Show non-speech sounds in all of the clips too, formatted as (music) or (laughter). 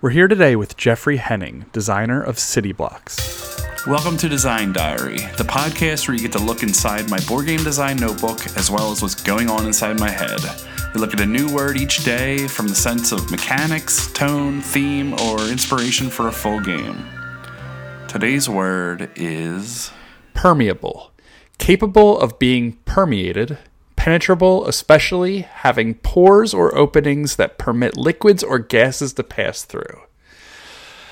We're here today with Jeffrey Henning, designer of City Blocks. Welcome to Design Diary, the podcast where you get to look inside my board game design notebook as well as what's going on inside my head. We look at a new word each day from the sense of mechanics, tone, theme, or inspiration for a full game. Today's word is Permeable, capable of being permeated, penetrable, especially having pores or openings that permit liquids or gases to pass through.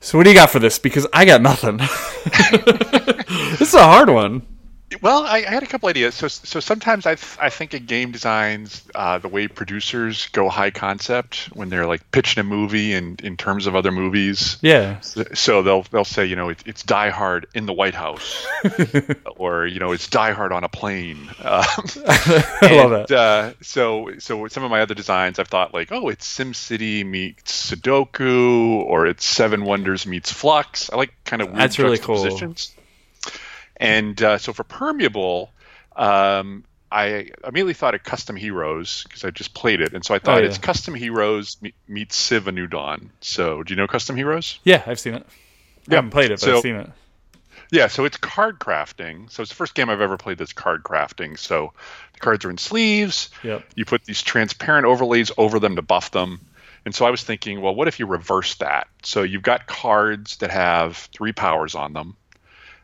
So, what do you got for this? Because I got nothing. (laughs) this is a hard one. Well, I, I had a couple ideas. So, so sometimes I, th- I think in game designs, uh, the way producers go high concept when they're like pitching a movie and in terms of other movies. Yeah. So they'll they'll say, you know, it, it's Die Hard in the White House, (laughs) or you know, it's Die Hard on a plane. (laughs) Um, (laughs) I love and, that. Uh, so so with some of my other designs, I've thought like, oh, it's SimCity meets Sudoku, or it's Seven Wonders meets Fluxx. I like kind of weird That's really cool. And uh, so for permeable, um, I immediately thought of Custom Heroes because I just played it, and so I thought Oh, yeah. it's Custom Heroes me- meets Civ: A New Dawn. So do you know Custom Heroes? Yeah, I've seen it. Yeah. I haven't played it, but so- I've seen it. Yeah, so it's card crafting. So it's the first game I've ever played that's card crafting. So the cards are in sleeves. Yep. You put these transparent overlays over them to buff them. And so I was thinking, well, what if you reverse that? So you've got cards that have three powers on them,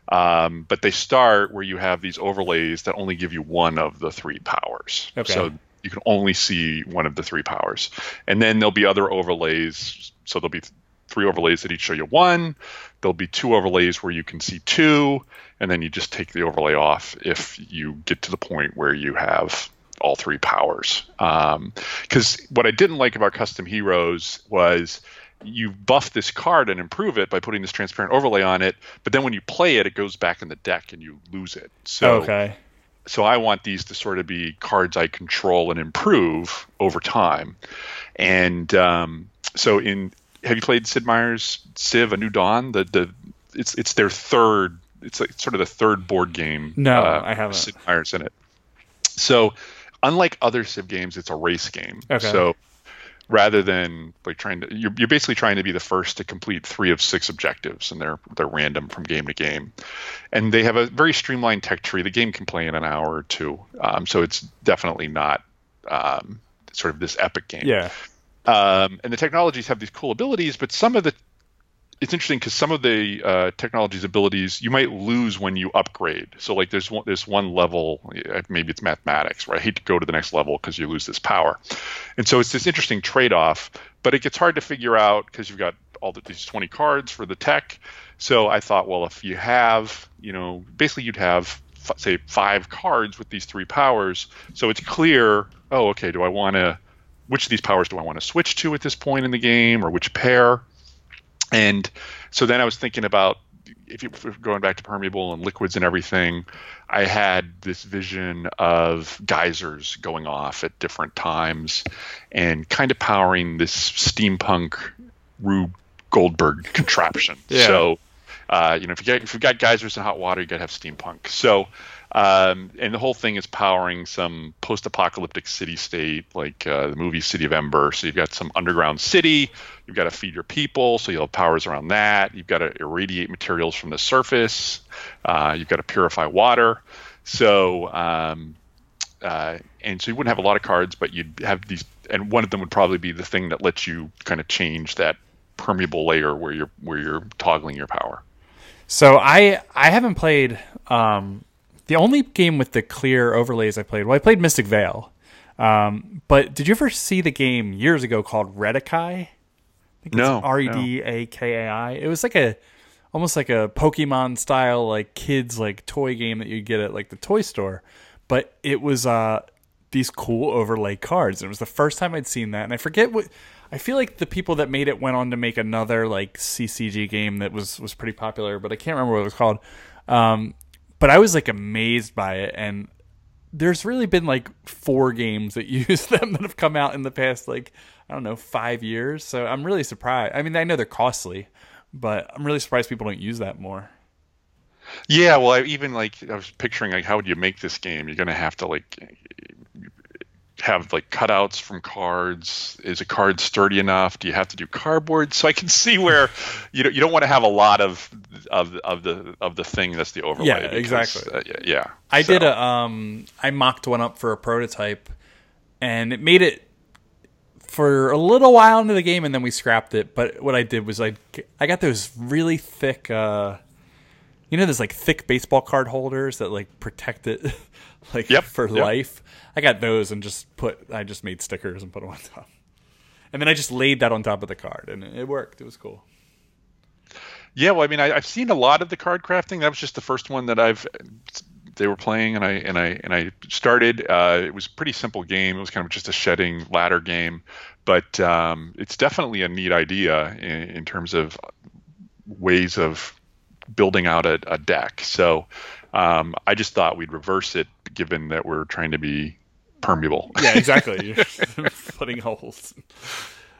um, but they start where you have these overlays that only give you one of the three powers. Okay. So you can only see one of the three powers. And then there'll be other overlays. So there'll be th- three overlays that each show you one. There'll be two overlays where you can see two. And then you just take the overlay off if you get to the point where you have all three powers. Because what I didn't like about Custom Heroes was you buff this card and improve it by putting this transparent overlay on it, but then when you play it, it goes back in the deck and you lose it. So okay. so I want these to sort of be cards I control and improve over time. And um, so in have you played Sid Meier's Civ: A New Dawn? The the it's it's their third. It's like sort of the third board game. No, uh, I haven't. Sid Meier's in it. So unlike other Civ games, it's a race game. Okay. So rather than like trying to you're, you're basically trying to be the first to complete three of six objectives and they're they're random from game to game. And they have a very streamlined tech tree. The game can play in an hour or two. Um, so it's definitely not um, sort of this epic game. Yeah. um, and the technologies have these cool abilities but some of the it's interesting because some of the uh, technology's abilities you might lose when you upgrade. So like there's one there's one level, uh, maybe it's mathematics, where I hate to go to the next level because you lose this power, and so it's this interesting trade-off. But it gets hard to figure out because you've got all the, these 20 cards for the tech. So I thought, well, if you have, you know, basically you'd have f- say five cards with these three powers, so it's clear. Oh, okay. Do I want to? Which of these powers do I want to switch to at this point in the game, or which pair? And so then I was thinking about if you we're going back to permeable and liquids and everything, I had this vision of geysers going off at different times and kind of powering this steampunk Rube Goldberg contraption. Yeah. So, uh, you know, if you get if you've got geysers and hot water, you got to have steampunk. So, um, and the whole thing is powering some post-apocalyptic city-state, like uh, the movie City of Ember. So you've got some underground city. You've got to feed your people, so you'll have powers around that. You've got to irradiate materials from the surface. Uh, you've got to purify water. So, um, uh, and so you wouldn't have a lot of cards, but you'd have these, and one of them would probably be the thing that lets you kind of change that permeable layer where you're where you're toggling your power. So I I haven't played um the only game with the clear overlays I played. Well, I played Mystic Vale. Um, but did you ever see the game years ago called Redakai? No, R E D A K A I. It was like a almost like a Pokemon style like kids like toy game that you get at like the toy store. But it was uh these cool overlay cards. And it was the first time I'd seen that. And I forget what I feel like the people that made it went on to make another like CCG game that was was pretty popular, but I can't remember what it was called. Um, but I was like amazed by it and there's really been like four games that (laughs) use them that have come out in the past like I don't know five years. So I'm really surprised. I mean, I know they're costly, but I'm really surprised people don't use that more. Yeah, well, I even like I was picturing like how would you make this game? You're to have to like have like cutouts from cards? Is a card sturdy enough? Do you have to do cardboard? So I can see where you (laughs) know you don't want to have a lot of of of the of the thing that's the overlay. Yeah, because, exactly. uh, yeah. I So- did a um I mocked one up for a prototype and it made it for a little while into the game and then we scrapped it. But what I did was I I got those really thick uh you know those like thick baseball card holders that like protect it (laughs) like Yep, for yep. life. I got those and just put I just made stickers and put them on (laughs) top. And then I just laid that on top of the card and it worked. It was cool. Yeah, well, I mean, I, I've seen a lot of the card crafting. That was just the first one that I've they were playing, and I and I and I started. Uh, it was a pretty simple game. It was kind of just a shedding ladder game, but um, it's definitely a neat idea in, in terms of ways of building out a, a deck. So um, I just thought we'd reverse it, given that we're trying to be permeable. (laughs) Yeah, exactly. (laughs) (laughs) You're putting holes.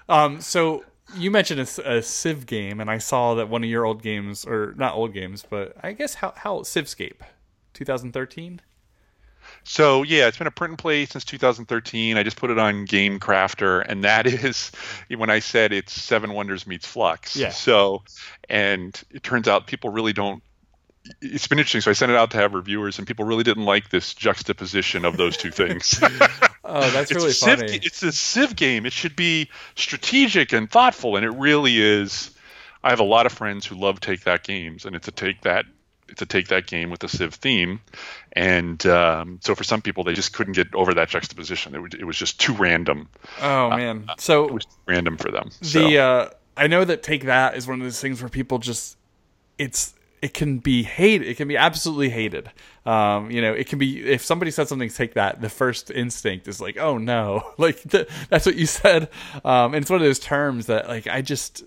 Um, so you mentioned a Civ game, and I saw that one of your old games, or not old games, but I guess how how Civscape, 2013. So yeah, it's been a print and play since 2013. I just put it on Game Crafter, and that is when I said it's Seven Wonders meets Fluxx. Yeah. So, and it turns out people really don't. It's been interesting. So I sent it out to have reviewers, and people really didn't like this juxtaposition of those two things. (laughs) Oh, that's it's really Civ, funny. It's a Civ game. It should be strategic and thoughtful, and it really is. I have a lot of friends who love take that games, and it's a take that it's a take that game with a Civ theme, and um, so for some people they just couldn't get over that juxtaposition. It, was- it was just too random. Oh man. So It was random for them. So. the uh, I know that take that is one of those things where people just it's it can be hated. It can be absolutely hated. Um, you know, it can be if somebody said something, take that. The first instinct is like, oh no, (laughs) like th- that's what you said. Um, and it's one of those terms that like I just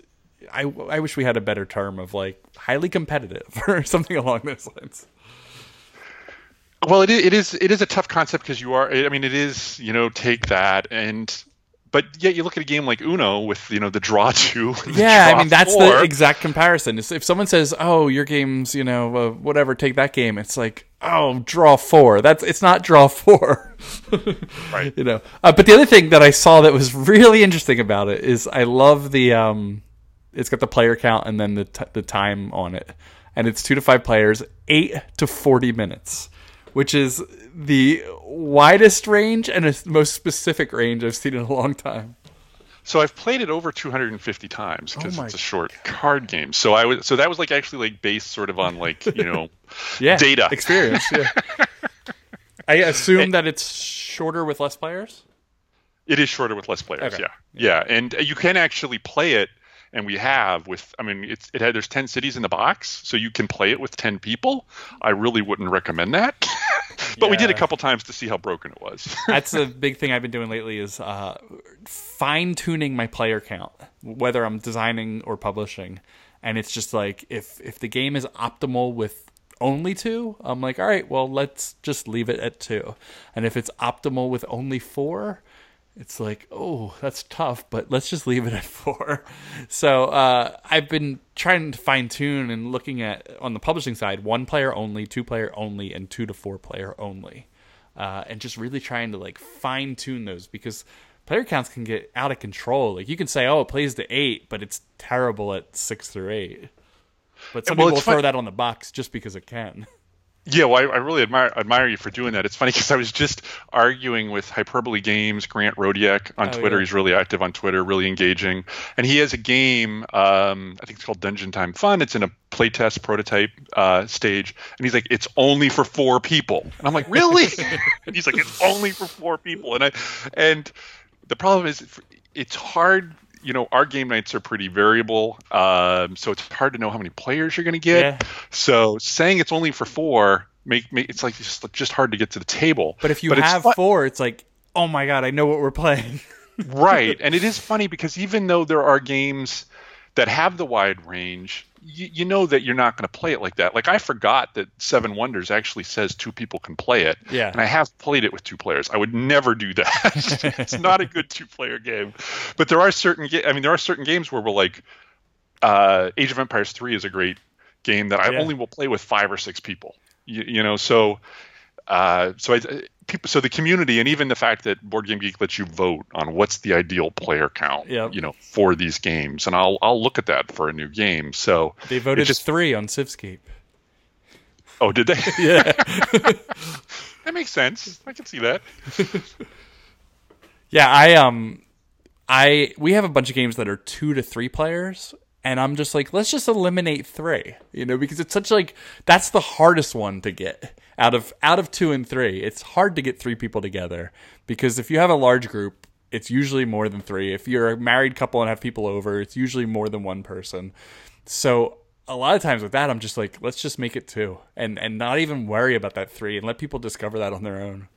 I I wish we had a better term of like highly competitive (laughs) or something along those lines. Well, it is, it is it is a tough concept because you are. I mean, it is you know take that and. But yet you look at a game like Uno with you know the draw (laughs) two. the Yeah, I mean that's four. the exact comparison. Is If someone says, "Oh, your game's you know uh, whatever, take that game," it's like, "Oh, draw four. That's it's not draw four. (laughs) Right. You know. Uh, but the other thing that I saw that was really interesting about it is I love the um, it's got the player count and then the t- the time on it, and it's two to five players, eight to forty minutes, which is the widest range and a most specific range I've seen in a long time. So I've played it over 250 times because Oh it's a short card game. So I was so that was like actually like based sort of on like you know (laughs) yeah, data. experience. Yeah. (laughs) I assume eh. that it's shorter with less players. it is shorter with less players. Okay. Yeah. yeah, and uh, you can actually play it, and we have with I mean it's it had there's 10 cities in the box, so you can play it with 10 people. I really wouldn't recommend that, (laughs) but we did a couple times to see how broken it was. (laughs) That's a (laughs) big thing I've been doing lately is uh, fine tuning my player count, whether I'm designing or publishing. And it's just like if if the game is optimal with only two, I'm like, all right, well, let's just leave it at two. And if it's optimal with only four, it's like, oh, that's tough, but let's just leave it at four. (laughs) So uh, I've been trying to fine tune and looking at on the publishing side, one player only, two player only, and two to four player only, uh, and just really trying to like fine tune those because player counts can get out of control. Like you can say, oh, it plays to eight, but it's terrible at six through eight. But some Well, people will it's throw that on the box just because it can. (laughs) Yeah, well, I, I really admire admire you for doing that. It's funny because I was just arguing with Hyperbole Games, Grant Rodiek on Oh, Twitter. yeah. He's really active on Twitter, really engaging, and he has a game. Um, I think it's called Dungeon Time Fun. It's in a playtest prototype uh, stage, and he's like, "It's only for four people," and I'm like, "Really?" (laughs) and he's like, "It's only for four people," and I and the problem is it's hard. You know, our game nights are pretty variable, um, so it's hard to know how many players you're going to get. Yeah. So saying it's only for four make, make it's like just, just hard to get to the table. But if you it's have fun- four, it's like, oh my god, I know what we're playing. right, (laughs) and it is funny because even though there are games that have the wide range, you, you know that you're not going to play it like that. Like I forgot that Seven Wonders actually says two people can play it. Yeah. And I have played it with two players. I would never do that. (laughs) it's not a good two-player game. But there are certain ga- I mean there are certain games where we're like uh, Age of Empires 3 is a great game that I Yeah. only will play with 5 or 6 people. You, you know, so uh, so I, people, so the community, and even the fact that Board Game Geek lets you vote on what's the ideal player count, Yep. you know, for these games, and I'll I'll look at that for a new game. So They voted just three on Civscape. oh, did they? (laughs) Yeah. (laughs) that makes sense. I can see that. (laughs) Yeah, I um I we have a bunch of games that are 2 to 3 players and I'm just like let's just eliminate 3, you know, because it's such like that's the hardest one to get out of out of 2 and 3. It's hard to get 3 people together because if you have a large group, it's usually more than 3. If you're a married couple and have people over, it's usually more than one person. So a lot of times with that, I'm just like, let's just make it two, and and not even worry about that three, and let people discover that on their own.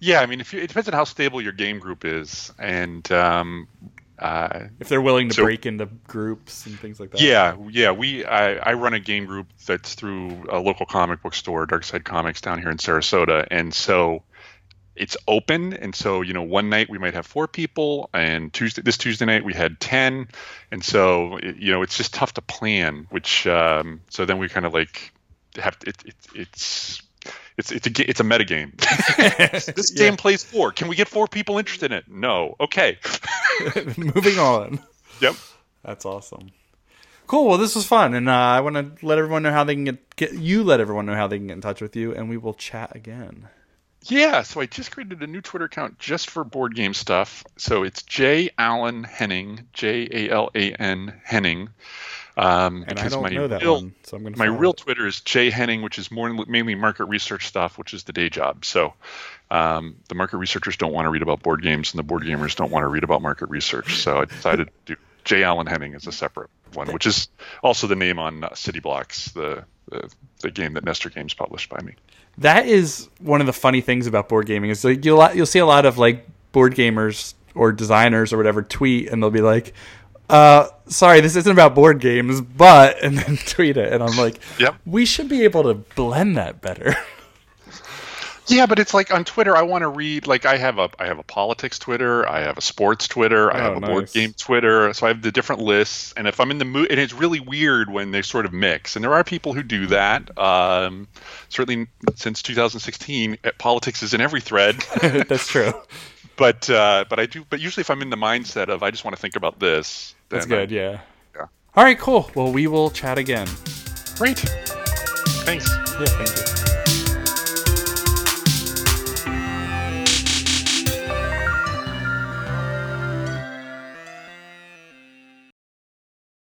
Yeah, I mean, if you, it depends on how stable your game group is, and um, uh, If they're willing to So- break into groups and things like that. Yeah, yeah. We I, I run a game group that's through a local comic book store, Darkside Comics, down here in Sarasota, and so it's open. And so you know, one night we might have four people, and Tuesday this Tuesday night we had ten, and so it, you know it's just tough to plan. Which um, so then we kind of like have it, it, it's. It's it's a it's a meta game. (laughs) this Yeah. game plays four. Can we get four people interested in it? No. Okay. (laughs) Moving on. yep. That's awesome. Cool. Well, this was fun, and uh, I want to let everyone know how they can get, get you. Let everyone know how they can get in touch with you, and we will chat again. Yeah, so I just created a new Twitter account just for board game stuff. So it's J Alan Henning, J A L A N Henning. Um, And I because don't my know that real, one, so I'm going to. my real Twitter is Jay Henning, which is more mainly market research stuff, which is the day job. So um, the market researchers don't want to read about board games, and the board gamers don't want to read about market research. So I decided to do J Alan Henning as a separate one, which is also the name on uh, City Blocks, the, the the game that Nestor Games published by me. That is one of the funny things about board gaming is like you'll you'll see a lot of like board gamers or designers or whatever tweet and they'll be like, uh, sorry, this isn't about board games, but (laughs) and then tweet it and I'm like, Yep. we should be able to blend that better. (laughs) Yeah, but it's like on Twitter. I want to read. Like I have a I have a politics Twitter. I have a sports Twitter. I Oh, have a board game Twitter. So I have the different lists. And if I'm in the mood, and it's really weird when they sort of mix. And there are people who do that. Um, certainly since 2016, uh, politics is in every thread. (laughs) That's true. but uh, but I do. But usually, if I'm in the mindset of I just want to think about this, That's uh, good. Yeah. Yeah. All right. Cool. Well, we will chat again. Great. Thanks. Yeah. Thank you.